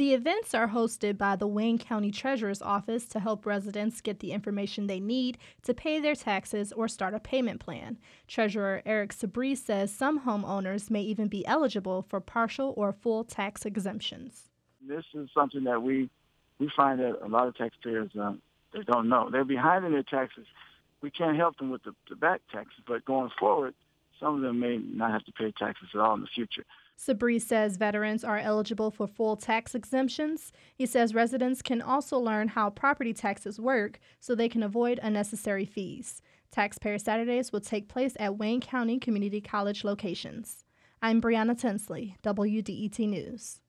The events are hosted by the Wayne County Treasurer's Office to help residents get the information they need to pay their taxes or start a payment plan. Treasurer Eric Sabree says some homeowners may even be eligible for partial or full tax exemptions. This is something that we we find that a lot of taxpayers um, they don't know. They're behind in their taxes. We can't help them with the, the back taxes, but going forward, some of them may not have to pay taxes at all in the future. Sabree says veterans are eligible for full tax exemptions. He says residents can also learn how property taxes work so they can avoid unnecessary fees. Taxpayer Saturdays will take place at Wayne County Community College locations. I'm Brianna Tinsley, WDET News.